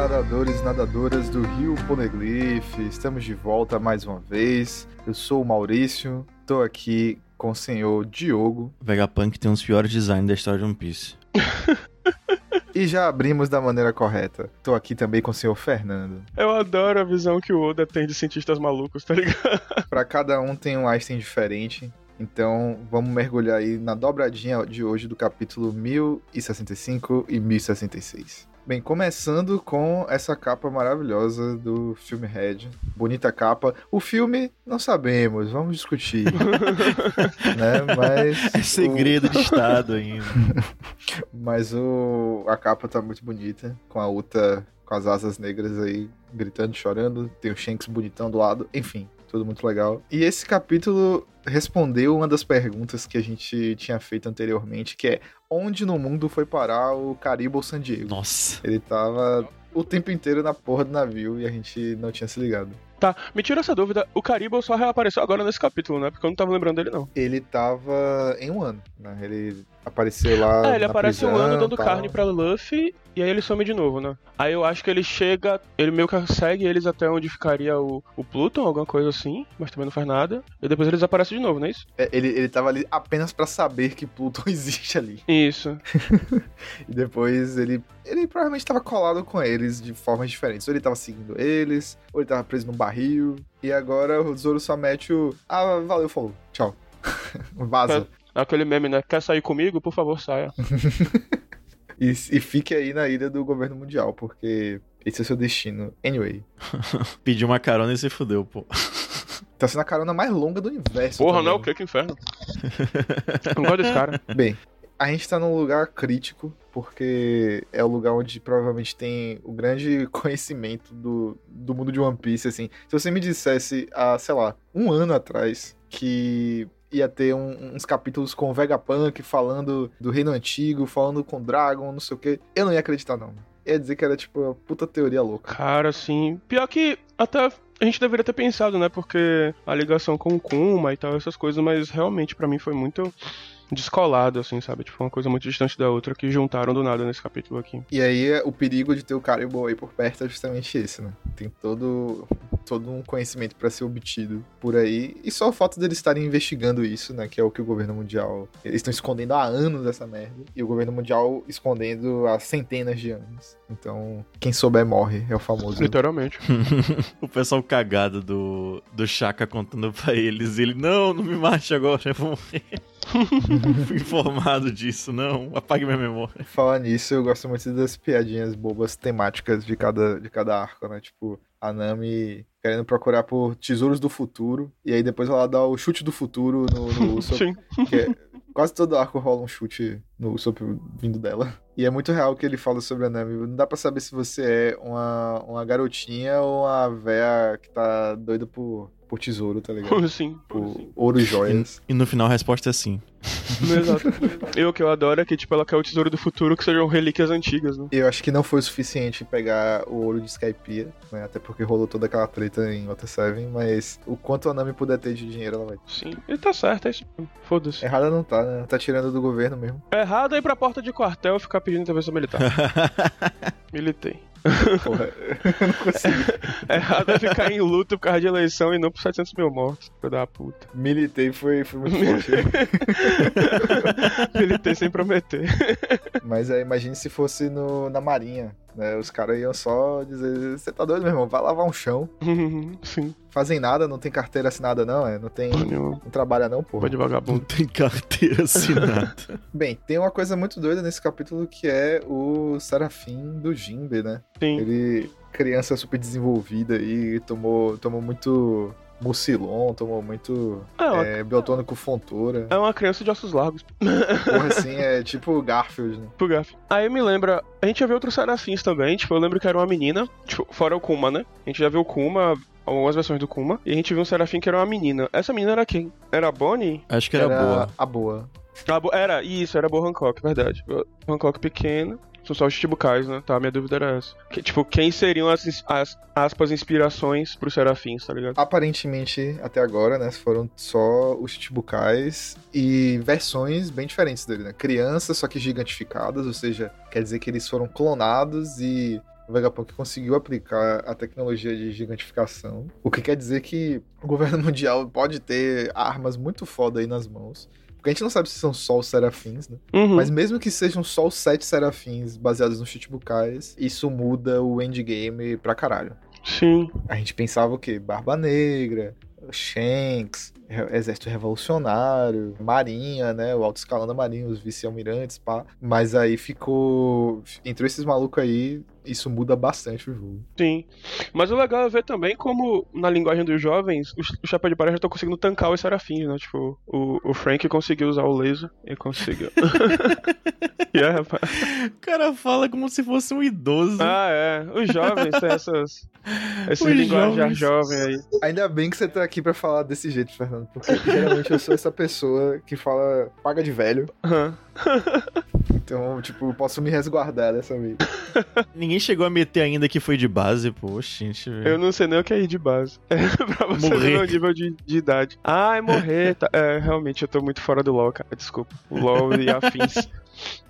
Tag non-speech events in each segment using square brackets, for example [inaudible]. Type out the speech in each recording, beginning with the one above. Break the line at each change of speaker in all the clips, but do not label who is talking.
nadadores e nadadoras do Rio Poneglyph. Estamos de volta mais uma vez. Eu sou o Maurício, tô aqui com o senhor Diogo.
Vegapunk tem um dos piores designs da história de One Piece. [laughs]
E já abrimos da maneira correta. Tô aqui também com o senhor Fernando.
Eu adoro a visão que o Oda tem de cientistas malucos, tá ligado? [laughs]
Pra cada um tem um Einstein diferente. Então vamos mergulhar aí na dobradinha de hoje do capítulo 1065 e 1066. Bem, começando com essa capa maravilhosa do filme Red. Bonita capa. O filme, não sabemos, vamos discutir. [laughs] né? Mas.
É segredo
o...
de [laughs] Estado ainda.
Mas o... a capa tá muito bonita, com a Uta com as asas negras aí, gritando, chorando. Tem o Shanks bonitão do lado. Enfim, tudo muito legal. E esse capítulo respondeu uma das perguntas que a gente tinha feito anteriormente, que é onde no mundo foi parar o Caribo San Diego?
Nossa.
Ele tava o tempo inteiro na porra do navio e a gente não tinha se ligado.
Tá, me tira essa dúvida. O Caribo só reapareceu agora nesse capítulo, né? Porque eu não tava lembrando dele, não.
Ele tava em um ano, né? Ele apareceu lá.
É, ele aparece
prisão,
um ano dando
tal.
carne pra Luffy e aí ele some de novo, né? Aí eu acho que ele chega, ele meio que segue eles até onde ficaria o, o Pluton, alguma coisa assim, mas também não faz nada. E depois eles aparecem de novo, não é isso?
É, ele, ele tava ali apenas pra saber que Pluton [laughs] existe ali.
Isso. [laughs]
E depois ele. Ele provavelmente tava colado com eles de formas diferentes. Ou ele tava seguindo eles, ou ele tava preso num barril. E agora o Zoro só mete o. Ah, valeu, falou. Tchau. [laughs] Vaza.
Aquele meme, né? Quer sair comigo? Por favor, saia. [laughs]
E, e fique aí na ilha do governo mundial, porque esse é o seu destino. Anyway. [laughs]
Pediu uma carona e se fudeu, pô.
Tá sendo a carona mais longa do universo.
Porra, não é o
também.
que? Que inferno. não gosto desse cara.
Bem, a gente tá num lugar crítico, porque é o lugar onde provavelmente tem o grande [laughs] conhecimento do, do mundo de One Piece, assim. Se você me dissesse há, sei lá, um ano atrás que ia ter um- uns capítulos com o Vegapunk falando do Reino Antigo, falando com o Dragon, não sei o que, eu não ia acreditar, não. Ia dizer que era, tipo, uma puta teoria louca.
Cara, assim. Pior que até a gente deveria ter pensado, né? Porque a ligação com o Kuma e tal, essas coisas, mas realmente pra mim foi muito descolado, assim, sabe? Tipo, uma coisa muito distante da outra que juntaram do nada nesse capítulo aqui.
E aí, é- o perigo de ter o Caribou aí por perto é justamente esse, né? Tem todo, todo um conhecimento pra ser obtido por aí. E só o fato deles estarem investigando isso, né? Que é o que o governo mundial. Eles estão escondendo há anos essa merda. E o governo mundial escondendo há centenas de anos. Então, quem souber morre, é o famoso.
Literalmente. [laughs]
o pessoal cagado do, do Chaka contando pra eles. Ele, não, não me mate agora, eu vou morrer. [laughs] Fui informado disso, não. Apague minha memória.
Falar nisso, eu gosto muito das piadinhas bobas temáticas de cada, de cada arco, né? Tipo, a Nami querendo procurar por tesouros do futuro. E aí depois ela dá o chute do futuro no, no [laughs] Usopp.
Sim.
que é- quase todo arco rola um chute no Usopp vindo dela. [laughs] E é muito real o que ele fala sobre a Nami. Não dá pra saber se você é uma, uma garotinha ou uma véia que tá doida por, por tesouro, tá ligado?
Sim.
Por ouro e joias.
E no final a resposta é sim. [laughs]
Exato. E o que eu adoro é que, tipo, ela quer o tesouro do futuro que sejam relíquias antigas, né?
Eu acho que não foi o suficiente pegar o ouro de Skypiea, né? Até porque rolou toda aquela treta em Water 7, mas o quanto a Nami puder ter de dinheiro, ela vai.
Sim. E tá certo, é isso. Foda-se.
Errada não tá, né? Tá tirando do governo mesmo.
É errado é ir pra porta de quartel e ficar pedindo intervenção militar. [laughs] Militei.
Porra, [laughs] eu não consigo.
É errado é ficar em luto por causa de eleição e não por 700 mil mortos. Filho da puta.
Militei foi, foi muito forte. [laughs]
Militei sem prometer.
Mas é, imagine se fosse no, na marinha, né? Os caras iam só dizer, você tá doido, meu irmão? Vai lavar um chão. [laughs]
Sim.
Fazem nada, não tem carteira assinada não, é? Não tem...
Não
Não trabalha não, porra.
de vagabundo.
Tem carteira assinada. [laughs]
Bem, tem uma coisa muito doida nesse capítulo que é o Serafim do Jimbe, né?
Sim.
Ele, criança super desenvolvida aí, tomou, tomou muito mucilon, tomou muito
É uma,
é, biotônico fontora.
é uma criança de ossos largos.
Porra, [laughs] assim, é tipo Garfield, né?
Pro Gaf. Aí me lembra. A gente já viu outros serafins também. Tipo, eu lembro que era uma menina. Tipo, fora o Kuma, né? A gente já viu o Kuma, algumas versões do Kuma. E a gente viu um serafim que era uma menina. Essa menina era quem? Era a Bonnie?
Acho que era, boa.
a boa.
Ah, bo- era, isso, era Bo Hancock, verdade. Hancock pequeno. São só os Chichibukais, né? Tá, minha dúvida era essa. Que, tipo, quem seriam as, as aspas inspirações pros serafins, tá ligado?
Aparentemente, até agora, né, foram só os Chichibukais e versões bem diferentes dele, né? Crianças, só que gigantificadas, ou seja, quer dizer que eles foram clonados e o Vegapunk conseguiu aplicar a tecnologia de gigantificação, o que quer dizer que o governo [laughs] mundial pode ter armas muito foda aí nas mãos. Porque a gente não sabe se são só os serafins, né?
Uhum.
Mas mesmo que sejam só os sete serafins baseados nos Chichibukais, isso muda o endgame pra caralho.
Sim.
A gente pensava o quê? Barba Negra, Shanks, Exército Revolucionário, Marinha, né? O alto escalão da Marinha, os vice-almirantes, pá. Mas aí ficou. Entrou esses malucos aí, isso muda bastante o jogo.
Sim. Mas o legal é ver também como, na linguagem dos jovens, o Chapéu de Palha já estão conseguindo tancar os serafins, né? Tipo, o, o Frank conseguiu usar o laser e conseguiu. [laughs] [laughs] yeah, rapaz.
O cara fala como se fosse um idoso.
Ah, é. Os jovens têm essas. [laughs] Esse
Os
linguajar
jovens.
jovem aí.
Ainda bem que você tá aqui pra falar desse jeito, Fernando. Porque geralmente eu sou essa pessoa que fala paga de velho.
Aham. [laughs]
Então, tipo, posso me resguardar dessa vez. [laughs]
Ninguém chegou a meter ainda que foi de base, pô, gente.
Eu não sei nem o que é ir de base. [laughs] pra você
Morrer.
ver o nível de, de idade. Ah, é morrer. Tá. É, realmente, eu tô muito fora do LoL, cara. Desculpa. O LoL e afins.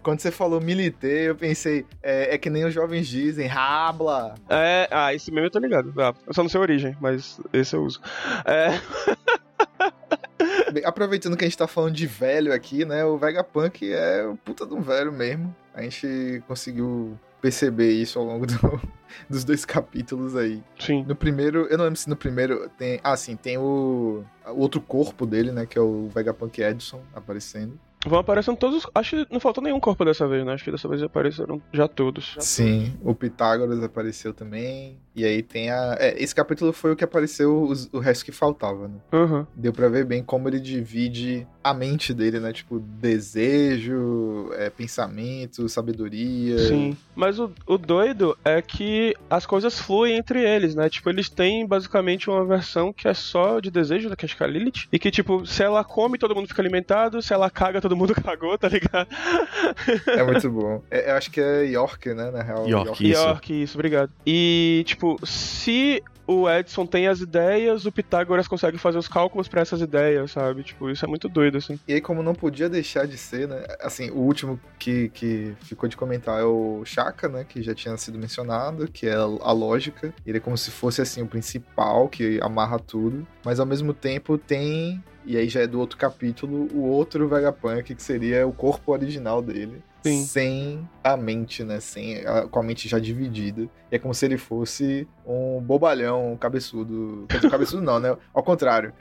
Quando você falou militei, eu pensei, é, é que nem os jovens dizem, rabla.
É, ah, esse meme eu tô ligado. Ah, eu só não sei a origem, mas esse eu uso. É,
Bem, aproveitando que a gente tá falando de velho aqui, né? O Vegapunk é o puta de um velho mesmo. A gente conseguiu perceber isso ao longo do- [laughs] dos dois capítulos aí.
sim.
No primeiro, eu não lembro se no primeiro tem. Ah, sim, tem o, o outro corpo dele, né? Que é o Vegapunk Edison aparecendo.
Vão aparecendo todos. Acho que não faltou nenhum corpo dessa vez, né? Acho que dessa vez apareceram já todos.
Sim, o Pitágoras apareceu também. E aí tem a. É, esse capítulo foi o que apareceu os- o resto que faltava, né?
Uhum.
Deu pra ver bem como ele divide a mente dele, né? Tipo, desejo, é, pensamento, sabedoria.
Sim. Mas o, o doido é que as coisas fluem entre eles, né? Tipo, eles têm basicamente uma versão que é só de desejo, da que acho que é a Lilith. E que, tipo, se ela come, todo mundo fica alimentado. Se ela caga, todo mundo [laughs] cagou, tá ligado?
É muito bom. É, eu acho que é York, né? Na real.
York. Isso.
York, isso, obrigado. E, tipo, se o Edson tem as ideias, o Pitágoras consegue fazer os cálculos pra essas ideias, sabe? Tipo, isso é muito doido, assim.
E aí, como não podia deixar de ser, né? Assim, o último que, que ficou de comentar é o Shaka, né? Que já tinha sido mencionado, que é a lógica. Ele é como se fosse, assim, o principal, que amarra tudo. Mas, ao mesmo tempo, tem... E aí já é do outro capítulo, o outro Vegapunk, que seria o corpo original dele.
Sim.
Sem a mente, né? Sem a, com a mente já dividida. E é como se ele fosse um bobalhão, um cabeçudo. Quer dizer, cabeçudo não, né? Ao contrário.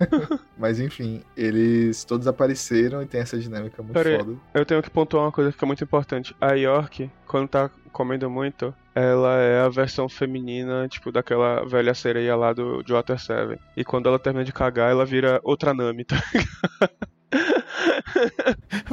[laughs] Mas enfim, eles todos apareceram e tem essa dinâmica muito
Pera aí.
foda.
Eu tenho que pontuar uma coisa que é muito importante. A York, quando tá comendo muito, ela é a versão feminina, tipo, daquela velha sereia lá do de Water 7. E quando ela termina de cagar, ela vira outra Nami, tá? [laughs]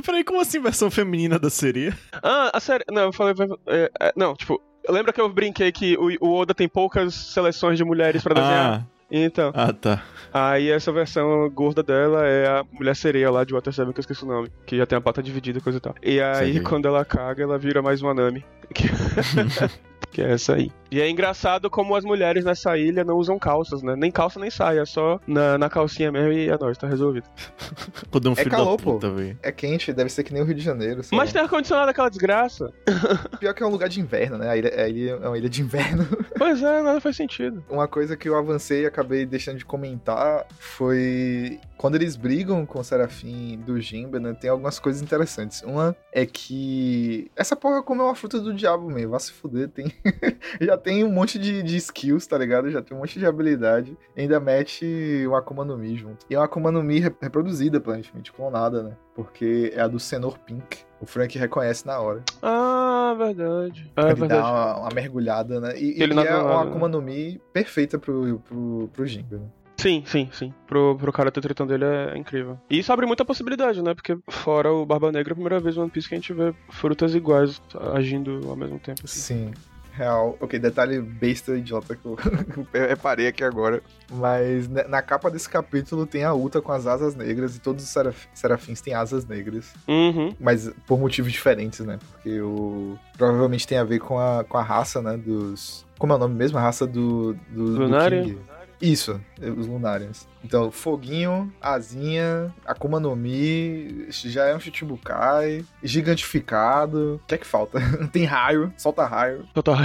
Peraí, como assim versão feminina da sereia?
Ah, a série. Não, eu falei. é, é, não, tipo. Lembra que eu brinquei que o, o Oda tem poucas seleções de mulheres pra desenhar? Então,
Ah, tá.
aí essa versão gorda dela é a mulher sereia lá de Water 7, que eu esqueci o nome. Que já tem a pata dividida e coisa e tal. E aí,
Saquei.
quando ela caga, ela vira mais uma Nami. [laughs] Que... é essa aí. E é engraçado como as mulheres nessa ilha não usam calças, né? Nem calça nem saia, é só na, na calcinha mesmo e é nóis, tá resolvido. [laughs]
Pô, deu um
É calor,
da
pô. É quente, deve ser que nem o Rio de Janeiro.
Mas
lá.
tem ar-condicionado aquela desgraça. [laughs]
Pior que é um lugar de inverno, né? A ilha, a ilha é uma ilha de inverno. [laughs]
Pois é, nada faz sentido.
Uma coisa que eu avancei e acabei deixando de comentar foi quando eles brigam com o Serafim do Jimba, né? Tem algumas coisas interessantes. Uma é que essa porra comeu uma fruta do diabo mesmo, vai se fuder, tem [laughs] já tem um monte de, de skills, tá ligado? Já tem um monte de habilidade. Ainda mete o Akuma no Mi junto. E é uma Akuma no Mi re- reproduzida, aparentemente, clonada, né? Porque é a do Senor Pink. O Frank reconhece na hora.
Ah, verdade. É
ele
verdade.
dá uma, uma mergulhada, né? E,
Ele
e
nada
é uma
nada, né?
Akuma no Mi perfeita pro, pro, pro Jimba, né?
Sim, sim, sim. Pro, pro cara ter tritão dele é incrível. E isso abre muita possibilidade, né? Porque fora o Barba Negra, é a primeira vez no One Piece que a gente vê frutas iguais agindo ao mesmo tempo. assim.
Sim, real. Ok, detalhe besta idiota que eu [laughs] reparei aqui agora. Mas na capa desse capítulo tem a Uta com as asas negras e todos os seraf- serafins têm asas negras.
Uhum.
Mas por motivos diferentes, né? Porque o. Provavelmente tem a ver com a, com a raça, né? Dos. Como é o nome mesmo? A raça do. do, do
Lunarian?
King. Isso, os Lunarians. Então, Foguinho, Asinha, Akuma no Mi, já é um Chichibukai, gigantificado. O que é que falta? [laughs] Tem raio, solta raio.
Total.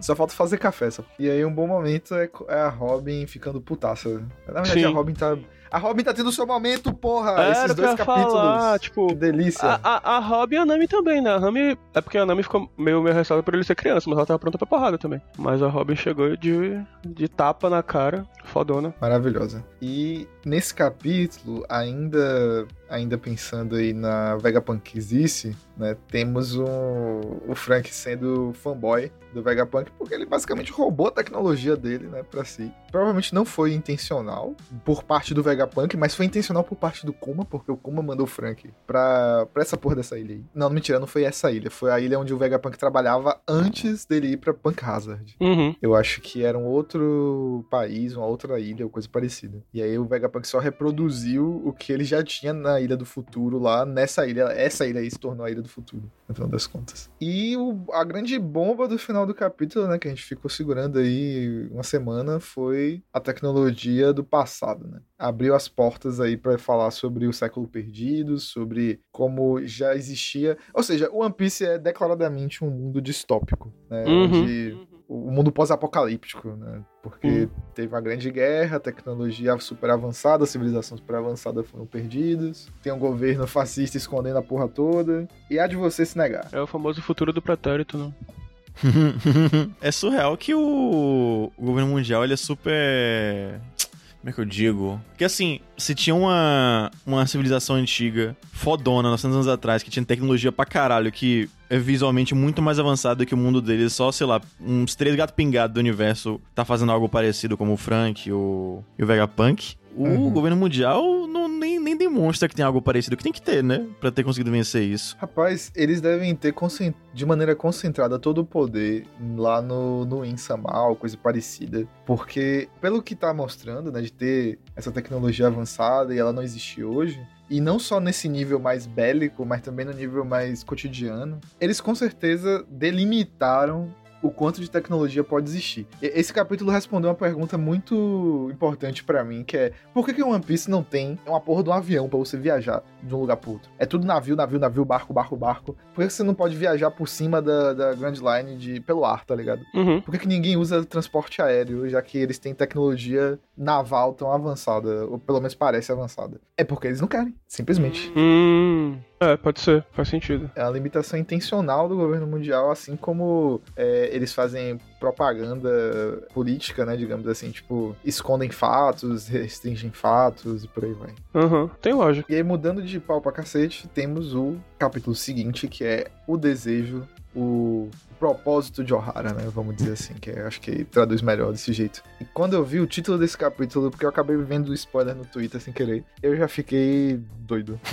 Só falta fazer café, só. E aí um bom momento é, é a Robin ficando putaça. Na verdade,
Sim.
a Robin tá. A Robin tá tendo o seu momento, porra!
Era
Esses dois capítulos.
falar, tipo,
que delícia.
A, a, a Robin e a Nami também, né? A Nami. É porque a Nami ficou meio, meio ressaltada por ele ser criança, mas ela tava pronta pra porrada também. Mas a Robin chegou de, de tapa na cara, fodona.
Maravilhosa. E nesse capítulo, ainda ainda pensando aí na Vegapunkizice, né, temos um, o Frank sendo fanboy do Vegapunk, porque ele basicamente roubou a tecnologia dele, né, pra si. Provavelmente não foi intencional por parte do Vegapunk, mas foi intencional por parte do Kuma, porque o Kuma mandou o Frank pra, pra essa porra dessa ilha aí. Não, mentira, não foi essa ilha, foi a ilha onde o Vegapunk trabalhava antes dele ir pra Punk Hazard.
Uhum.
Eu acho que era um outro país, uma outra ilha, ou coisa parecida. E aí o Vegapunk só reproduziu o que ele já tinha na Ilha do Futuro lá, nessa ilha. Essa ilha aí se tornou a Ilha do Futuro, no final das contas. E o- a grande bomba do final do capítulo, né, que a gente ficou segurando aí uma semana, foi a tecnologia do passado, né? Abriu as portas aí pra falar sobre o século perdido, sobre como já existia. Ou seja, o One Piece é declaradamente um mundo distópico, né?
Uhum.
Onde o mundo pós-apocalíptico, né? Porque
Hum.
teve uma grande guerra, tecnologia super avançada, civilização super avançada foram perdidas, tem um governo fascista escondendo a porra toda, e há de você se negar.
É o famoso futuro do pretérito, né? [laughs]
é surreal que o, o governo mundial ele é super. Como é que eu digo? Porque assim, se tinha uma, uma civilização antiga, fodona, 900 anos atrás, que tinha tecnologia pra caralho, que é visualmente muito mais avançada que o mundo deles, só, sei lá, uns três gato pingados do universo tá fazendo algo parecido como o Frank o, e o Vegapunk. O
Uhum.
governo mundial não, nem, nem demonstra que tem algo parecido, que tem que ter, né? Pra ter conseguido vencer isso.
Rapaz, eles devem ter de maneira concentrada todo o poder lá no, no Insamal, coisa parecida. Porque, pelo que tá mostrando, né, de ter essa tecnologia avançada e ela não existe hoje, e não só nesse nível mais bélico, mas também no nível mais cotidiano, eles com certeza delimitaram o quanto de tecnologia pode existir. Esse capítulo respondeu uma pergunta muito importante pra mim, que é por que, que o One Piece não tem uma porra de um avião pra você viajar de um lugar pro outro? É tudo navio, navio, navio, barco, barco, barco. Por que você não pode viajar por cima da, da Grand Line de, pelo ar, tá ligado?
Uhum.
Por que, que ninguém usa transporte aéreo, já que eles têm tecnologia naval tão avançada, ou pelo menos parece avançada? É porque eles não querem, simplesmente.
Hum. É, pode ser, faz sentido.
É uma limitação intencional do governo mundial, assim como é, eles fazem propaganda política, né? Digamos assim, tipo, escondem fatos, [laughs] restringem fatos e por aí vai.
Aham, tem lógica.
E aí, mudando de pau pra cacete, temos o capítulo seguinte, que é o desejo, o propósito de Ohara, né? Vamos dizer assim, que eu acho que traduz melhor desse jeito. E quando eu vi o título desse capítulo, porque eu acabei vendo o spoiler no Twitter sem querer, eu já fiquei doido. [laughs]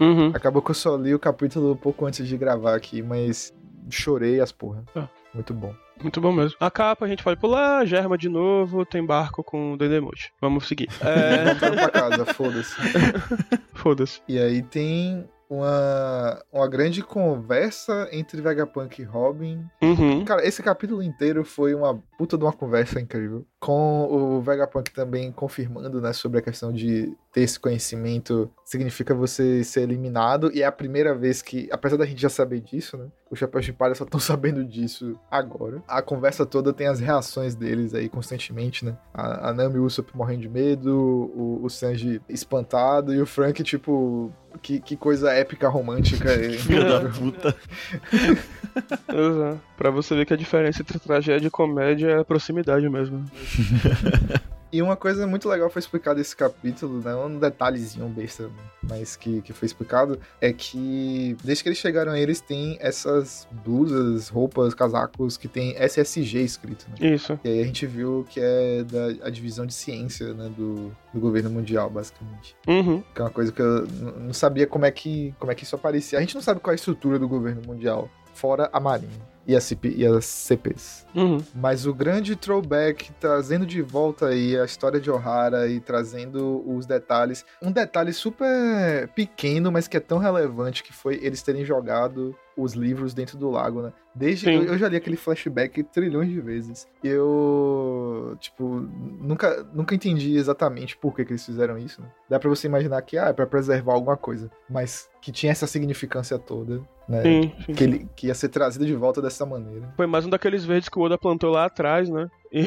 Uhum.
Acabou que eu só li o capítulo um pouco antes de gravar aqui, mas chorei as porra.
Ah.
Muito bom.
Muito bom mesmo. A capa a gente vai pular, germa de novo, tem barco com o Dendemoji. Vamos seguir. É.
Voltando pra casa, foda-se. [laughs]
Foda-se.
E aí tem uma, uma grande conversa entre Vegapunk e Robin.
Uhum.
Cara, esse capítulo inteiro foi uma puta de uma conversa incrível. Com o Vegapunk também confirmando, né, sobre a questão de ter esse conhecimento significa você ser eliminado. E é a primeira vez que, apesar da gente já saber disso, né, os Chapéus de Palha só estão [laughs] sabendo disso agora. A conversa toda tem as reações deles aí constantemente, né? A, a Nami e o Usopp morrendo de medo, o, o Sanji espantado e o Frank, tipo, que, que coisa épica romântica. [laughs]
Filho da [laughs] puta.
Exato. Pra você ver que a diferença entre tragédia e comédia é a proximidade mesmo. [laughs]
E uma coisa muito legal foi explicada nesse capítulo, né? Um detalhezinho besta, mas que, que foi explicado, é que desde que eles chegaram aí, eles têm essas blusas, roupas, casacos que tem SSG escrito, né?
Isso.
E aí a gente viu que é da a divisão de ciência, né, do, do governo mundial, basicamente.
Uhum.
Que é uma coisa que eu não sabia como é que, como é que isso aparecia. A gente não sabe qual é a estrutura do governo mundial, fora a marinha e, a CP, e as CPs.
Uhum.
Mas o grande throwback, trazendo de volta aí a história de Ohara e trazendo os detalhes. Um detalhe super pequeno, mas que é tão relevante, que foi eles terem jogado os livros dentro do lago, né? Desde eu, eu já li aquele flashback trilhões de vezes. Eu, tipo, nunca, nunca entendi exatamente por que, que eles fizeram isso. Né? Dá pra você imaginar que ah, é pra preservar alguma coisa, mas que tinha essa significância toda, né?
Sim, sim.
Que, ele, que ia ser trazido de volta dessa maneira.
Foi mais um daqueles verdes que o Oda plantou lá atrás, né? E,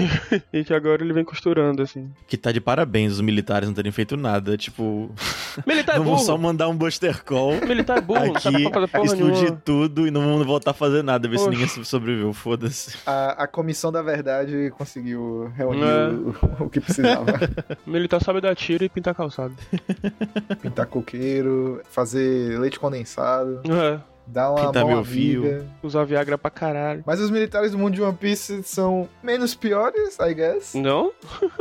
[laughs] e que agora ele vem costurando, assim.
Que tá de parabéns os militares não terem feito nada. Tipo, [laughs]
Militar é
vamos
burro!
só mandar um Buster Call
Militar é burro, não
aqui, explodir
nenhuma.
tudo e não vamos voltar a fazer nada, ver se ninguém so- sobreviveu. Foda-se.
A, a comissão da verdade conseguiu reunir
É.
o, o que precisava. [laughs]
Militar sabe dar tiro e pintar calçado.
Pintar coqueiro, fazer leite condensado,
É,
dar uma
Pintar
mão
meu fio.
usar Viagra pra caralho.
Mas os militares do mundo de One Piece são menos piores, I guess.
Não?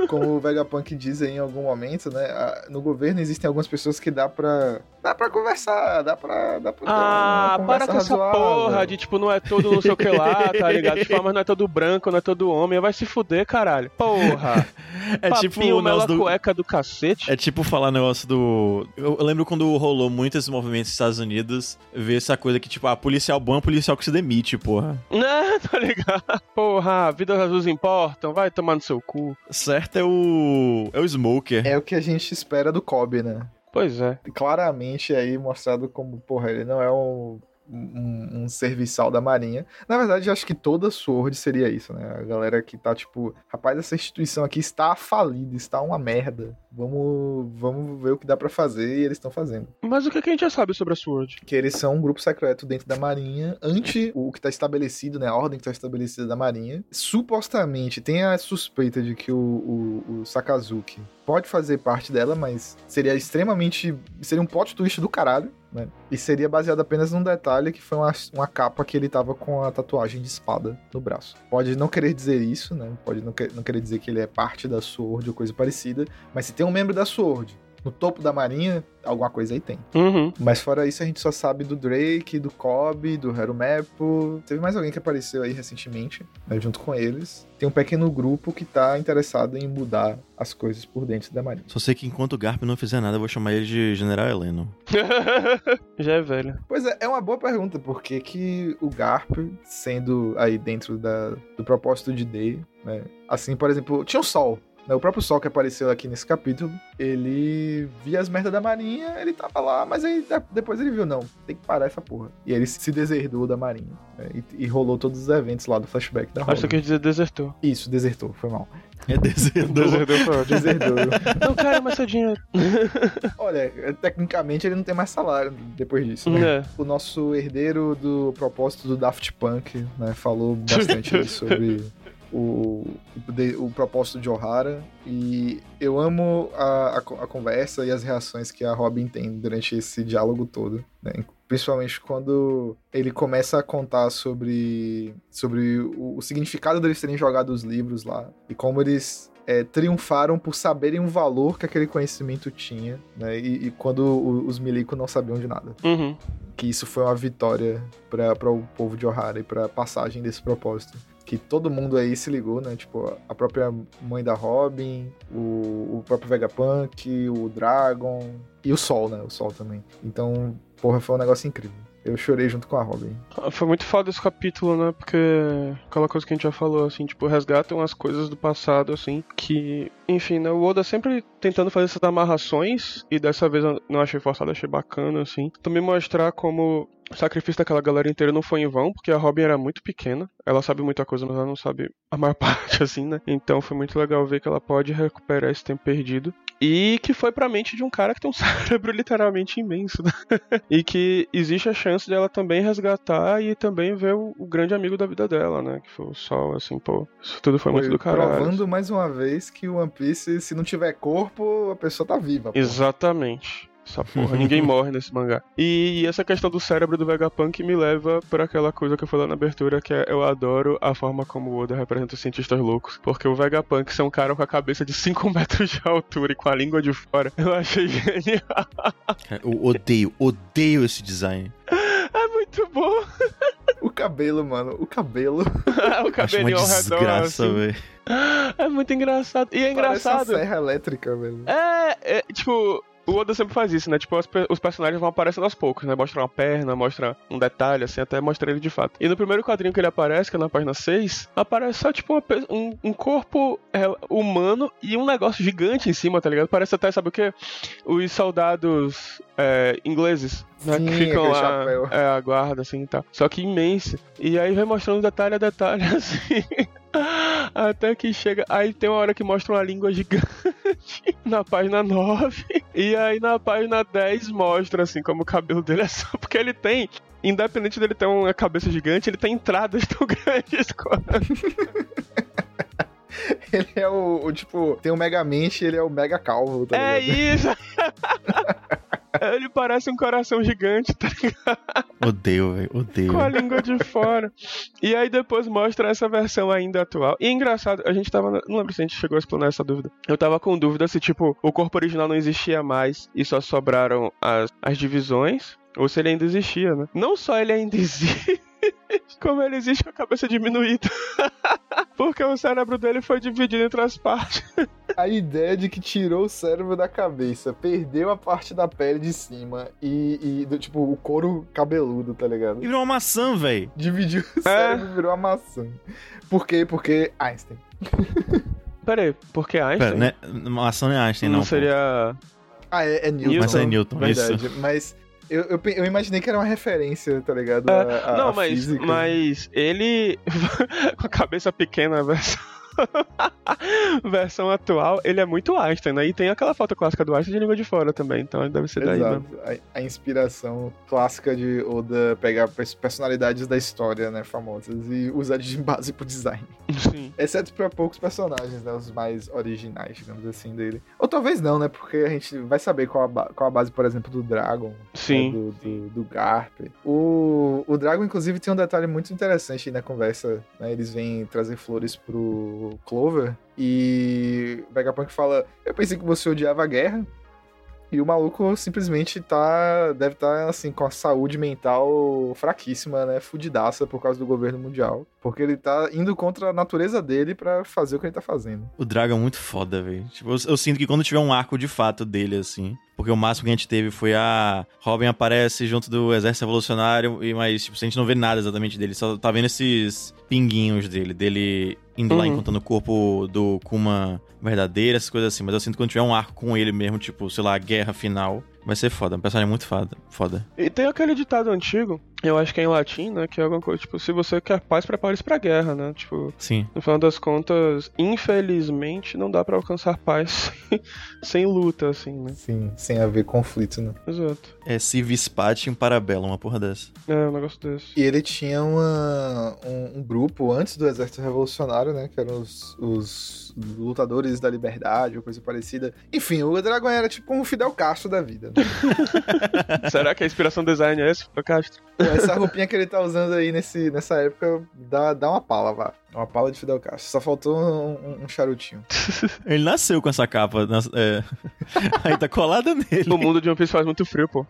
Como o Vegapunk diz aí em algum momento, né? a- No governo existem algumas pessoas que dá pra. Dá pra conversar, dá pra. Dá pra
Ah, para com essa
razoável.
porra de tipo, não é todo não sei o que lá, tá [laughs] ligado? De forma não é todo branco, não é todo homem, vai se fuder, caralho. Porra. [laughs]
É tipo
Papinho
o
mela
negócio do...
cueca do cacete.
É tipo falar negócio do. Eu lembro quando rolou muito esses movimentos nos Estados Unidos, ver essa coisa que, tipo, ah, policial bom é policial que se demite, porra. [laughs]
Né, tá ligado? Porra, vidas azuis importam, vai tomar no seu cu.
Certo é o. É o Smoker.
É o que a gente espera do Kobe, né?
Pois é.
claramente aí mostrado como, porra, ele não é um, um, um serviçal da Marinha. Na verdade, acho que toda Sword seria isso, né? A galera que tá tipo, rapaz, essa instituição aqui está falida, está uma merda. Vamos, vamos ver o que dá pra fazer e eles estão fazendo.
Mas o que, que a gente já sabe sobre a Sword?
Que eles são um grupo secreto dentro da Marinha, ante o que tá estabelecido, né? A ordem que tá estabelecida da Marinha. Supostamente, tem a suspeita de que o, o, o Sakazuki pode fazer parte dela, mas seria extremamente. Seria um plot twist do caralho, né? E seria baseado apenas num detalhe que foi uma, uma capa que ele tava com a tatuagem de espada no braço. Pode não querer dizer isso, né? Pode não, que- não querer dizer que ele é parte da Sword ou coisa parecida, mas se tem um membro da Sword no topo da Marinha, alguma coisa aí tem.
Uhum.
Mas fora isso, a gente só sabe do Drake, do Kobe, do Harumepo. Teve mais alguém que apareceu aí recentemente, né, junto com eles. Tem um pequeno grupo que tá interessado em mudar as coisas por dentro da Marinha.
Só sei que enquanto o Garp não fizer nada, eu vou chamar ele de General Heleno. [laughs]
já é velho.
Pois é, é uma boa pergunta, por que o Garp, sendo aí dentro da, do propósito de Day, né? Assim, por exemplo, tinha o Sol? O próprio Sol que apareceu aqui nesse capítulo, ele via as merdas da Marinha, ele tava lá, mas aí de- depois ele viu, não, tem que parar essa porra. E aí ele se deserdou da Marinha, né? e, e rolou todos os eventos lá do flashback da
Acho que
Robin.
quer dizer desertou.
Isso, desertou, foi mal.
É desertor.
Desertou foi.
Deserdou. [laughs]
Não quero mais seu dinheiro. [laughs]
Olha, tecnicamente ele não tem mais salário depois disso, né?
É.
o nosso herdeiro do propósito do Daft Punk, né, falou [laughs] bastante sobre o, o, propósito de O'Hara e eu amo a, a, a conversa e as reações que a Robin tem durante esse diálogo todo, né, principalmente quando ele começa a contar sobre, sobre o, o significado deles terem jogado os livros lá e como eles é, triunfaram por saberem o valor que aquele conhecimento tinha, né, e, e quando o- os milico não sabiam de nada
Uhum.
que isso foi uma vitória para o povo de Ohara e para passagem desse propósito. Que todo mundo aí se ligou, né? Tipo, a própria mãe da Robin, o, o próprio Vegapunk, o Dragon e o Sol, né? O Sol também. Então, porra, foi um negócio incrível. Eu chorei junto com a Robin.
Ah, Foi muito foda esse capítulo, né? Porque aquela coisa que a gente já falou, assim, tipo, resgatam as coisas do passado, assim, que, enfim, né? O Oda sempre tentando fazer essas amarrações, e dessa vez eu não achei forçado, achei bacana, assim. Também mostrar como o sacrifício daquela galera inteira não foi em vão, porque a Robin era muito pequena. Ela sabe muita coisa, mas ela não sabe a maior [laughs] parte, assim, né? Então foi muito legal ver que ela pode recuperar esse tempo perdido. E que foi pra mente de um cara que tem um [laughs] cérebro literalmente imenso, né? [laughs] e que existe a chance dela também resgatar e também ver o, o grande amigo da vida dela, né? Que foi o Sol, assim, pô. Isso tudo foi, muito do caralho.
provando mais uma vez que o One Piece, se não tiver corpo, a pessoa tá viva. porra.
Exatamente. Essa porra, ninguém [laughs] morre nesse mangá. E essa questão do cérebro do Vegapunk me leva pra aquela coisa que eu falei na abertura, que é eu adoro a forma como o Oda representa os cientistas loucos. Porque o Vegapunk ser um cara com a cabeça de 5 [laughs] metros de altura e com a língua de fora, eu achei genial.
Cara, Eu odeio, odeio esse design.
É muito bom.
O cabelo, mano, o cabelo. [laughs]
o cabelinho ao redor.
desgraça,
assim.
velho.
É muito engraçado. E é
Parece
engraçado.
serra elétrica, velho.
É, é, tipo, o Oda sempre faz isso, né? Tipo, os, os personagens vão aparecendo aos poucos, né? Mostra uma perna, mostra um detalhe, assim, até mostra ele de fato. E no primeiro quadrinho que ele aparece, que é na página 6, aparece só, tipo, uma, um, um, corpo é, humano e um negócio gigante em cima, tá ligado? Parece até, sabe o quê? Os soldados é, ingleses, né?
Sim,
que ficam lá, é, a guarda, assim, e tal. Só que imenso. E aí vai mostrando detalhe a detalhe, [laughs] assim... Até que chega. Aí tem uma hora que mostra uma língua gigante [laughs] na página 9. E aí na página 10 mostra assim como o cabelo dele é só [laughs] porque ele tem. Independente dele ter uma cabeça gigante, ele tem entradas [laughs] tão grandes quanto.
Ele é o, o, tipo, tem o Megamente ele é o Mega Calvo, tá
É
ligado?
isso! [laughs] ele parece um coração gigante, tá ligado?
Odeio, velho. Odeio.
Com a língua de fora. E aí depois mostra essa versão ainda atual. E é engraçado, a gente tava. Não lembro se a gente chegou a explanar essa dúvida. Eu tava com dúvida se, tipo, o corpo original não existia mais e só sobraram as, as divisões. Ou se ele ainda existia, né? Não só ele ainda [laughs] existe. [laughs] Como ele existe com a cabeça diminuída. [laughs] Porque o cérebro dele foi dividido entre as partes. [laughs]
A ideia de que tirou o cérebro da cabeça, perdeu a parte da pele de cima e, e do, tipo, o couro cabeludo, tá ligado?
E virou uma maçã, velho.
Dividiu o cérebro e virou uma maçã. Por quê? Porque Einstein.
Pera aí, porque Einstein
Pera, né? Maçã não é Einstein,
não,
não. pô.
seria.
Ah, é, é Newton.
Newton.
Mas é Newton,
Verdade,
isso.
mas eu, eu, eu imaginei que era uma referência, tá ligado?
É,
A- a-
não, mas, mas ele, [laughs] com a cabeça pequena, a [laughs] versão, atual, ele é muito Einstein, né? E tem aquela foto clássica do Einstein de língua de fora também, então deve ser daí
Exato.
mesmo.
A, a inspiração clássica de Oda pegar pers- personalidades da história, né, famosas, e usar de base pro design. [laughs]
Sim.
Exceto pra poucos personagens, né, os mais originais, digamos assim, dele. Ou talvez não, né, porque a gente vai saber qual a, qual a base, por exemplo, do Dragon,
Sim.
né, do, do, do Garp. O, o Dragon, inclusive, tem um detalhe muito interessante aí na conversa, né, eles vêm trazer flores pro Clover, e o Vegapunk fala, eu pensei que você odiava a guerra, e o maluco simplesmente tá. Deve estar, assim, com a saúde mental fraquíssima, né? Fudidaça por causa do governo mundial. Porque ele tá indo contra a natureza dele pra fazer o que ele tá fazendo.
O Dragon é muito foda, velho. Tipo, eu, eu sinto que quando tiver um arco de fato dele, assim. Porque o máximo que a gente teve foi a. Robin aparece junto do Exército Revolucionário, e mas, tipo, a gente não vê nada exatamente dele, só tá vendo esses pinguinhos dele, dele indo lá
Uhum.
encontrando o corpo do Kuma verdadeiro, essas coisas assim. Mas eu sinto que quando tiver um arco com ele mesmo, tipo, sei lá, a guerra final, vai ser foda. Um personagem muito foda. foda.
E tem aquele ditado antigo, eu acho que é em latim, né? Que é alguma coisa, tipo, se você quer paz, prepare-se pra guerra, né? Tipo,
Sim.
no final das contas, infelizmente, não dá pra alcançar paz [laughs] sem luta, assim, né?
Sim, sem haver conflito, né?
Exato.
É Civis Pati um Parabellum, uma porra dessa.
É, um negócio desse.
E ele tinha uma, um, um grupo antes do Exército Revolucionário, né? Que eram os, os lutadores da liberdade ou coisa parecida. Enfim, o Dragon era tipo um Fidel Castro da vida. [laughs]
Será que a inspiração do design é esse, Fidel Castro?
Pô, Essa roupinha que ele tá usando aí nesse, nessa época dá, dá uma pala, vá. Uma pala de Fidel Castro. Só faltou um, um- um charutinho. [laughs]
Ele nasceu com essa capa. nas- é. [laughs] Aí tá colada nele.
O mundo de One Piece faz muito frio, pô.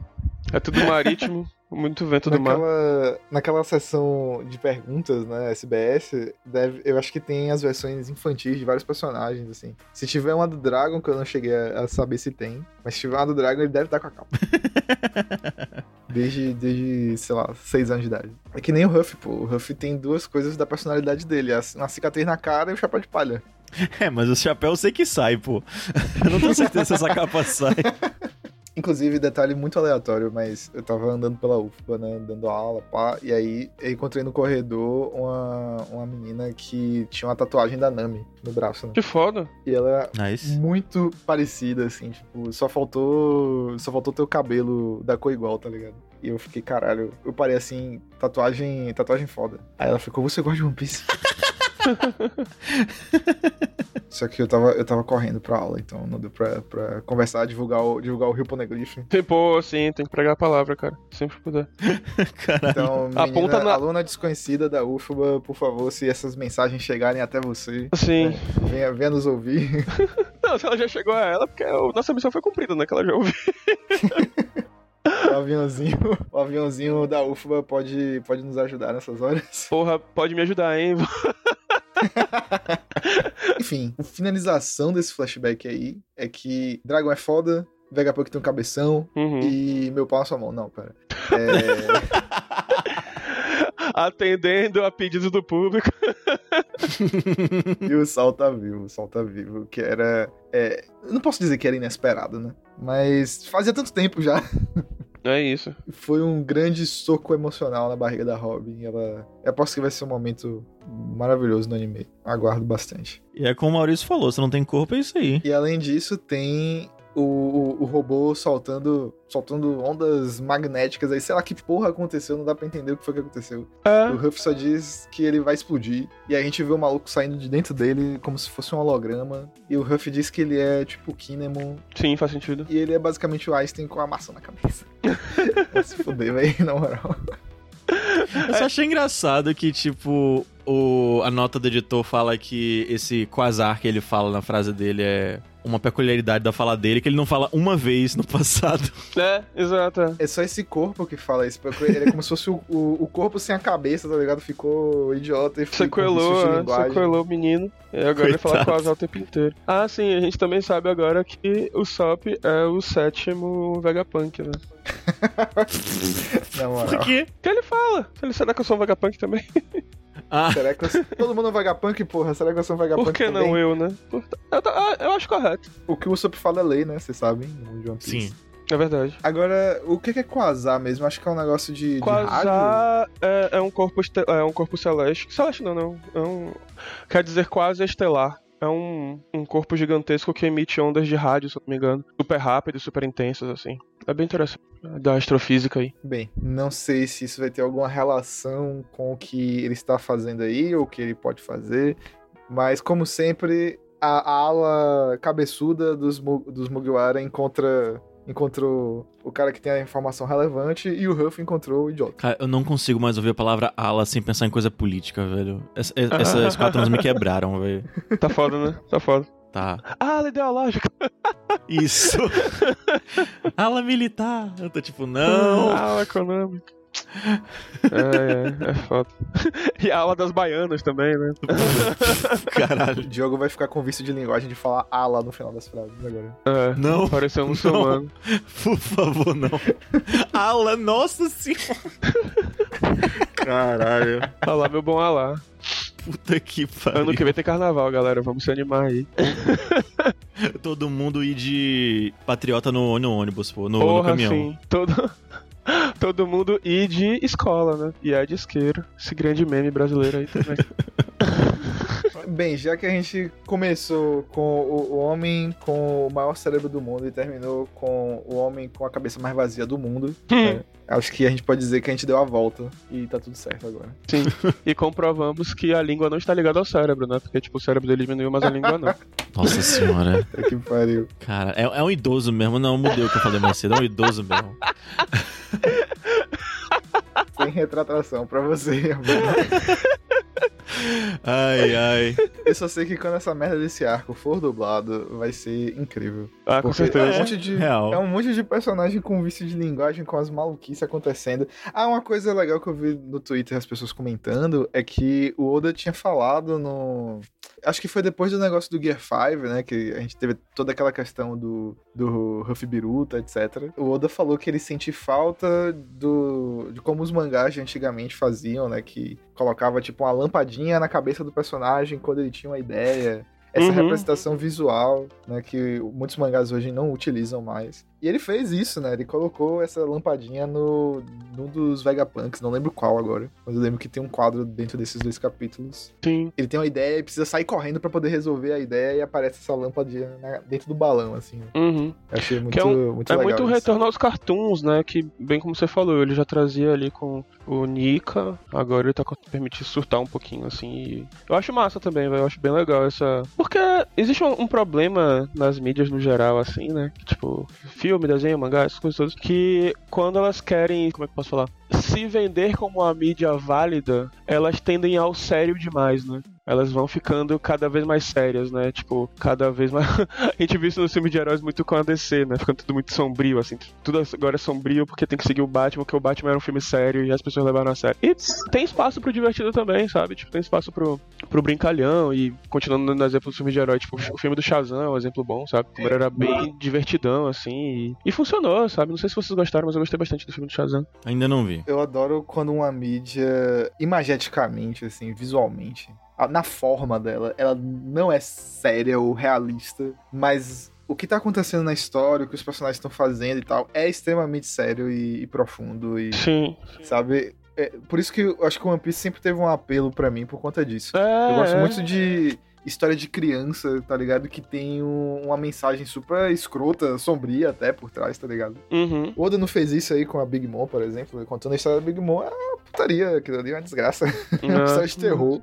É tudo marítimo, muito vento do mar.
Naquela, naquela sessão de perguntas, né, SBS, deve, eu acho que tem as versões infantis de vários personagens, assim. Se tiver uma do Dragon, que eu não cheguei a, a saber se tem, mas se tiver uma do Dragon, ele deve estar com a capa. [laughs] desde, desde, sei lá, seis anos de idade. É que nem o Ruff, pô. O Ruff tem duas coisas da personalidade dele, a- uma cicatriz na cara e o chapéu de palha.
É, mas o chapéu eu sei que sai, pô. [laughs] Eu não tenho certeza se essa capa sai. [laughs]
Inclusive, detalhe muito aleatório, mas eu tava andando pela UFBA, né, dando aula, pá, e aí eu encontrei no corredor uma, uma menina que tinha uma tatuagem da Nami no braço, né?
Que foda.
E ela é
Nice.
muito parecida, assim, tipo, só faltou. Só faltou ter o cabelo da cor igual, tá ligado? E eu fiquei, caralho, eu parei assim, tatuagem, tatuagem foda. Aí ela ficou, você gosta de One Piece? [laughs] Só que eu tava, eu tava correndo pra aula, então não deu pra, pra conversar, divulgar o, divulgar o Rio Poneglyph.
Pô, assim, tem que pregar a palavra, cara. Sempre que puder. [laughs]
Caralho.
Então, menina,
Aponta na-
aluna desconhecida da UFBA, por favor, se essas mensagens chegarem até você,
Assim.
venha, venha nos ouvir. [laughs]
Não, se ela já chegou a ela, porque a nossa missão foi cumprida, né? Que ela já ouviu.
o aviãozinho, o aviãozinho da UFBA pode, pode nos ajudar nessas horas.
Porra, pode me ajudar, hein? [laughs]
Enfim, a finalização desse flashback aí é que Dragon é foda, Vegapunk tem um cabeção
Uhum.
e meu pau na sua mão. Não, pera. É, [laughs]
Atendendo a pedido do público. [laughs]
e o Sol tá vivo, o Sol tá vivo, que era... É, não posso dizer que era inesperado, né? Mas fazia tanto tempo já.
É isso.
Foi um grande soco emocional na barriga da Robin. Ela... Eu aposto que vai ser um momento maravilhoso no anime. Aguardo bastante.
E é como o Maurício falou, se não tem corpo, é isso aí.
E além disso, tem o, o, o robô soltando, soltando ondas magnéticas aí. Sei lá que porra aconteceu, não dá pra entender o que foi que aconteceu.
É.
O Ruff só diz que ele vai explodir. E aí a gente vê o maluco saindo de dentro dele como se fosse um holograma. E o Ruff diz que ele é tipo o Kinemon.
Sim, faz sentido.
E ele é basicamente o Einstein com a maçã na cabeça. [laughs] vai se fuder, velho, na moral.
Eu só achei engraçado que, tipo, o, a nota do editor fala que esse quasar que ele fala na frase dele é uma peculiaridade da fala dele, que ele não fala uma vez no [laughs] passado.
É, exato. é.
É só esse corpo que fala isso. porque Ele é como se fosse o, o, o corpo sem a cabeça, tá ligado? Ficou idiota e ficou com
Sequelou,
linguagem.
sequelou o menino. E agora ele fala
Coitado.
quase o tempo inteiro. Ah, sim, a gente também sabe agora que o Sop é o sétimo Vegapunk, né? [laughs]
Na
Por
moral.
quê?
que ele fala? Ele será que eu sou um Vegapunk também? [laughs]
Ah,
Será que eu. Todo mundo é um Vegapunk, porra? Será que eu sou um Vegapunk
Por que
também?
não eu, né? Por- Eu, ah, eu acho correto.
O que o Usopp fala é lei, né? Vocês sabem, no mundo de One Piece.
sim.
É verdade.
Agora, o que é Quasar mesmo? Acho que é um negócio de, de rádio.
Quasar é, é um corpo este- é um corpo celeste. Celeste não, não. É um, quer dizer quase estelar. É um, um corpo gigantesco que emite ondas de rádio, se não me engano. Super rápidas, super intensas, assim. É bem interessante. Da astrofísica aí.
Bem, não sei se isso vai ter alguma relação com o que ele está fazendo aí, ou o que ele pode fazer. Mas, como sempre, a, a ala cabeçuda dos, dos Mugiwara encontra, encontrou o cara que tem a informação relevante e o Ruff encontrou o idiota.
Cara, eu não consigo mais ouvir a palavra ala sem pensar em coisa política, velho. Essa- [laughs] Essas quatro anos me quebraram, velho.
Tá foda, né? Tá foda.
Tá.
Ah, ela é ideológica.
Isso. [laughs] ala militar. Eu tô tipo, não.
Ela é econômica. É, é, é foda. [laughs] E a aula das baianas também, né? [laughs]
O
Caralho.
Diogo vai ficar com vício de linguagem de falar ala no final das frases agora.
É,
Não.
Pareceu um muçulmano. [laughs]
Por favor, não. Ala, nossa senhora. Caralho.
Olha lá, meu bom alá.
Puta que pariu.
Ano que vem tem carnaval, galera. Vamos se animar aí.
Todo mundo ir de patriota no, no ônibus, pô, no, no
Porra,
caminhão.
sim. Todo, todo mundo ir de escola, né? E é de isqueiro. Esse grande meme brasileiro aí também. [laughs]
Bem, já que a gente começou com o, homem com o maior cérebro do mundo e terminou com o homem com a cabeça mais vazia do mundo, né, acho que a gente pode dizer que a gente deu a volta e tá tudo certo agora.
Sim. [laughs] E comprovamos que a língua não está ligada ao cérebro, né? Porque, tipo, o cérebro dele diminuiu, mas a língua não. [laughs]
Nossa senhora.
É que pariu.
Cara, é, é um idoso mesmo. Não, mudei o que eu falei mais cedo. É um idoso mesmo. [laughs]
Sem retratação pra você.
Ai, ai.
Eu só sei que quando essa merda desse arco for dublado, vai ser incrível.
Ah, com certeza.
É um, monte de,
Real.
é um monte de personagem com vício de linguagem, com as maluquices acontecendo. Ah, uma coisa legal que eu vi no Twitter as pessoas comentando é que o Oda tinha falado no. Acho que foi depois do negócio do Gear 5, né? Que a gente teve toda aquela questão do, do Ruffy Biruta, etc. O Oda falou que ele sente falta do, de como os mangás de antigamente faziam, né? Que colocava tipo uma lampadinha na cabeça do personagem quando ele tinha uma ideia. Essa
Uhum.
representação visual, né, que muitos mangás hoje não utilizam mais. E ele fez isso, né? Ele colocou essa lampadinha no num dos Vegapunks, não lembro qual agora, mas eu lembro que tem um quadro dentro desses dois capítulos.
Sim.
Ele tem uma ideia e precisa sair correndo pra poder resolver a ideia e aparece essa lâmpada na- dentro do balão, assim.
Uhum.
Eu achei muito,
Que é um-
muito
É
legal.
muito
isso.
retorno aos cartoons, né? Que, bem como você falou, ele já trazia ali com o Nika, agora ele tá permitindo surtar um pouquinho, assim. e Eu acho massa também, velho. Eu acho bem legal essa. Porque existe um, um problema nas mídias no geral, assim, né? Que, tipo, filme, desenho, mangá, essas coisas todas. Que quando elas querem. Como é que eu posso falar? Se vender como uma mídia válida, elas tendem ao sério demais, né? Elas vão ficando cada vez mais sérias, né? Tipo, cada vez mais. [laughs] a gente viu isso no filme de heróis muito com a DC, né? Ficando tudo muito sombrio, assim. Tudo agora é sombrio porque tem que seguir o Batman, porque o Batman era um filme sério e as pessoas levaram a sério. E tem espaço pro divertido também, sabe? Tipo, tem espaço pro, pro brincalhão e continuando no exemplo do filme de herói, tipo, o filme do Shazam é um exemplo bom, sabe? Como era bem divertidão, assim, e, e funcionou, sabe? Não sei se vocês gostaram, mas eu gostei bastante do filme do Shazam.
Ainda não vi.
Eu adoro quando uma mídia, imageticamente, assim, visualmente, na forma dela, ela não é séria ou realista, mas o que tá acontecendo na história, o que os personagens estão fazendo e tal, é extremamente sério e, e profundo. E,
Sim.
Sabe? É, por isso que eu acho que o One Piece sempre teve um apelo para mim por conta disso.
É,
eu gosto
é.
muito de história de criança, tá ligado? Que tem um- uma mensagem super escrota, sombria até por trás, tá ligado?
Uhum.
O Oda não fez isso aí com a Big Mom, por exemplo. Contando a história da Big Mom, é uma putaria, aquilo ali é uma desgraça. [laughs] É uma história de terror.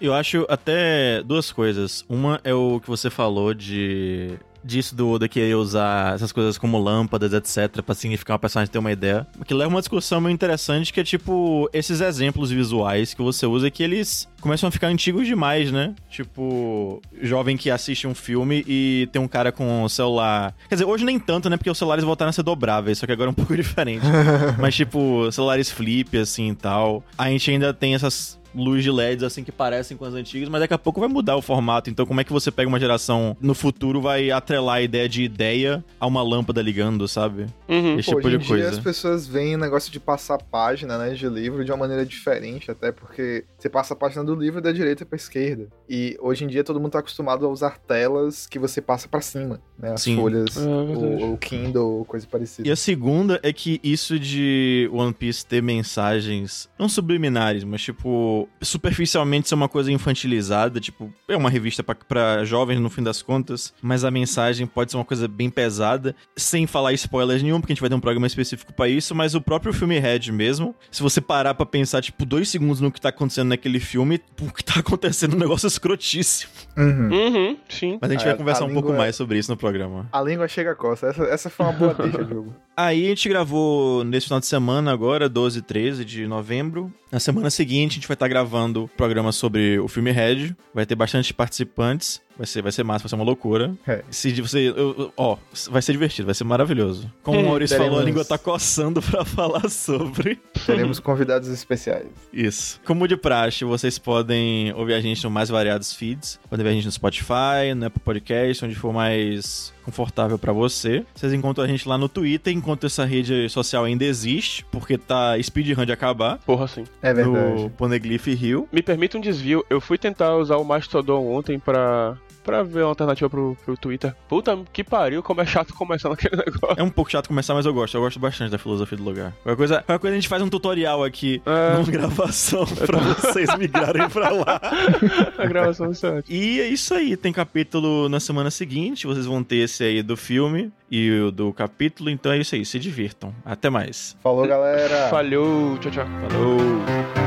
Eu acho até duas coisas. Uma é o que você falou de disso do Oda querer usar essas coisas como lâmpadas, etc, pra significar uma personagem ter uma ideia. Que leva uma discussão meio interessante que é tipo esses exemplos visuais que você usa que eles começam a ficar antigos demais, né? Tipo, jovem que assiste um filme e tem um cara com um celular. Quer dizer, hoje nem tanto, né? Porque os celulares voltaram a ser dobráveis, só que agora é um [laughs] pouco diferente. [laughs] Mas tipo, celulares flip assim e tal. A gente ainda tem essas luz de LEDs assim que parecem com as antigas, mas daqui a pouco vai mudar o formato. Então, como é que você pega uma geração no futuro vai atrelar a ideia de ideia a uma lâmpada ligando, sabe?
Uhum.
Esse
Pô,
tipo
hoje
de
em
coisa.
dia as pessoas veem o negócio de passar página, né, de livro de uma maneira diferente, até porque você passa a página do livro da direita pra esquerda. E hoje em dia todo mundo tá acostumado a usar telas que você passa pra cima, né, as
Sim.
folhas,
É verdade.
o, o Kindle, coisa parecida.
E a segunda é que isso de One Piece ter mensagens, não subliminares, mas tipo, superficialmente ser uma coisa infantilizada, tipo, é uma revista pra- pra jovens no fim das contas, mas a mensagem pode ser uma coisa bem pesada, sem falar spoilers nenhum, porque a gente vai ter um programa específico pra isso, mas o próprio filme Red mesmo, se você parar pra pensar, tipo, dois segundos no que tá acontecendo naquele filme, o que tá acontecendo é um negócio escrotíssimo.
Uhum.
Uhum, sim.
Mas a gente
A-
vai conversar
a
um pouco
língua-
mais sobre isso no programa.
A língua chega a costa. Essa, essa foi uma boa deixa, jogo. [laughs]
Aí a gente gravou nesse final de semana agora, 12 e 13 de novembro. Na semana seguinte a gente vai estar gravando o programa sobre o filme Red. Vai ter bastante participantes. Vai ser, vai ser massa, vai ser uma loucura.
É.
Se você. eu- Ó, vai ser divertido, vai ser maravilhoso. Como
Hum,
o Maurício falou, a
teremos-
língua tá coçando pra [laughs] falar sobre.
Teremos convidados especiais.
Isso. Como de praxe, vocês podem ouvir a gente no mais variados feeds. Podem ver a gente no Spotify, no Apple Podcast, onde for mais confortável pra você. Vocês encontram a gente lá no Twitter, enquanto essa rede social ainda existe, porque tá speedrun de acabar.
Porra, sim.
É verdade.
No Poneglyph Hill.
Me permita um desvio. Eu fui tentar usar o Mastodon ontem pra, pra ver uma alternativa pro, pro Twitter. Puta que pariu, como é chato começar naquele [laughs] negócio.
É um pouco chato começar, mas eu gosto. Eu gosto bastante da filosofia do lugar. Qualquer coisa, qualquer coisa a gente faz um tutorial aqui
É.
numa gravação [laughs] pra vocês migrarem pra lá. [laughs]
A gravação ótima.
E é isso aí, tem capítulo na semana seguinte, vocês vão ter esse aí do filme e o do capítulo, então é isso aí, se divirtam. Até mais.
Falou, galera.
Falhou, tchau, tchau.
Falou!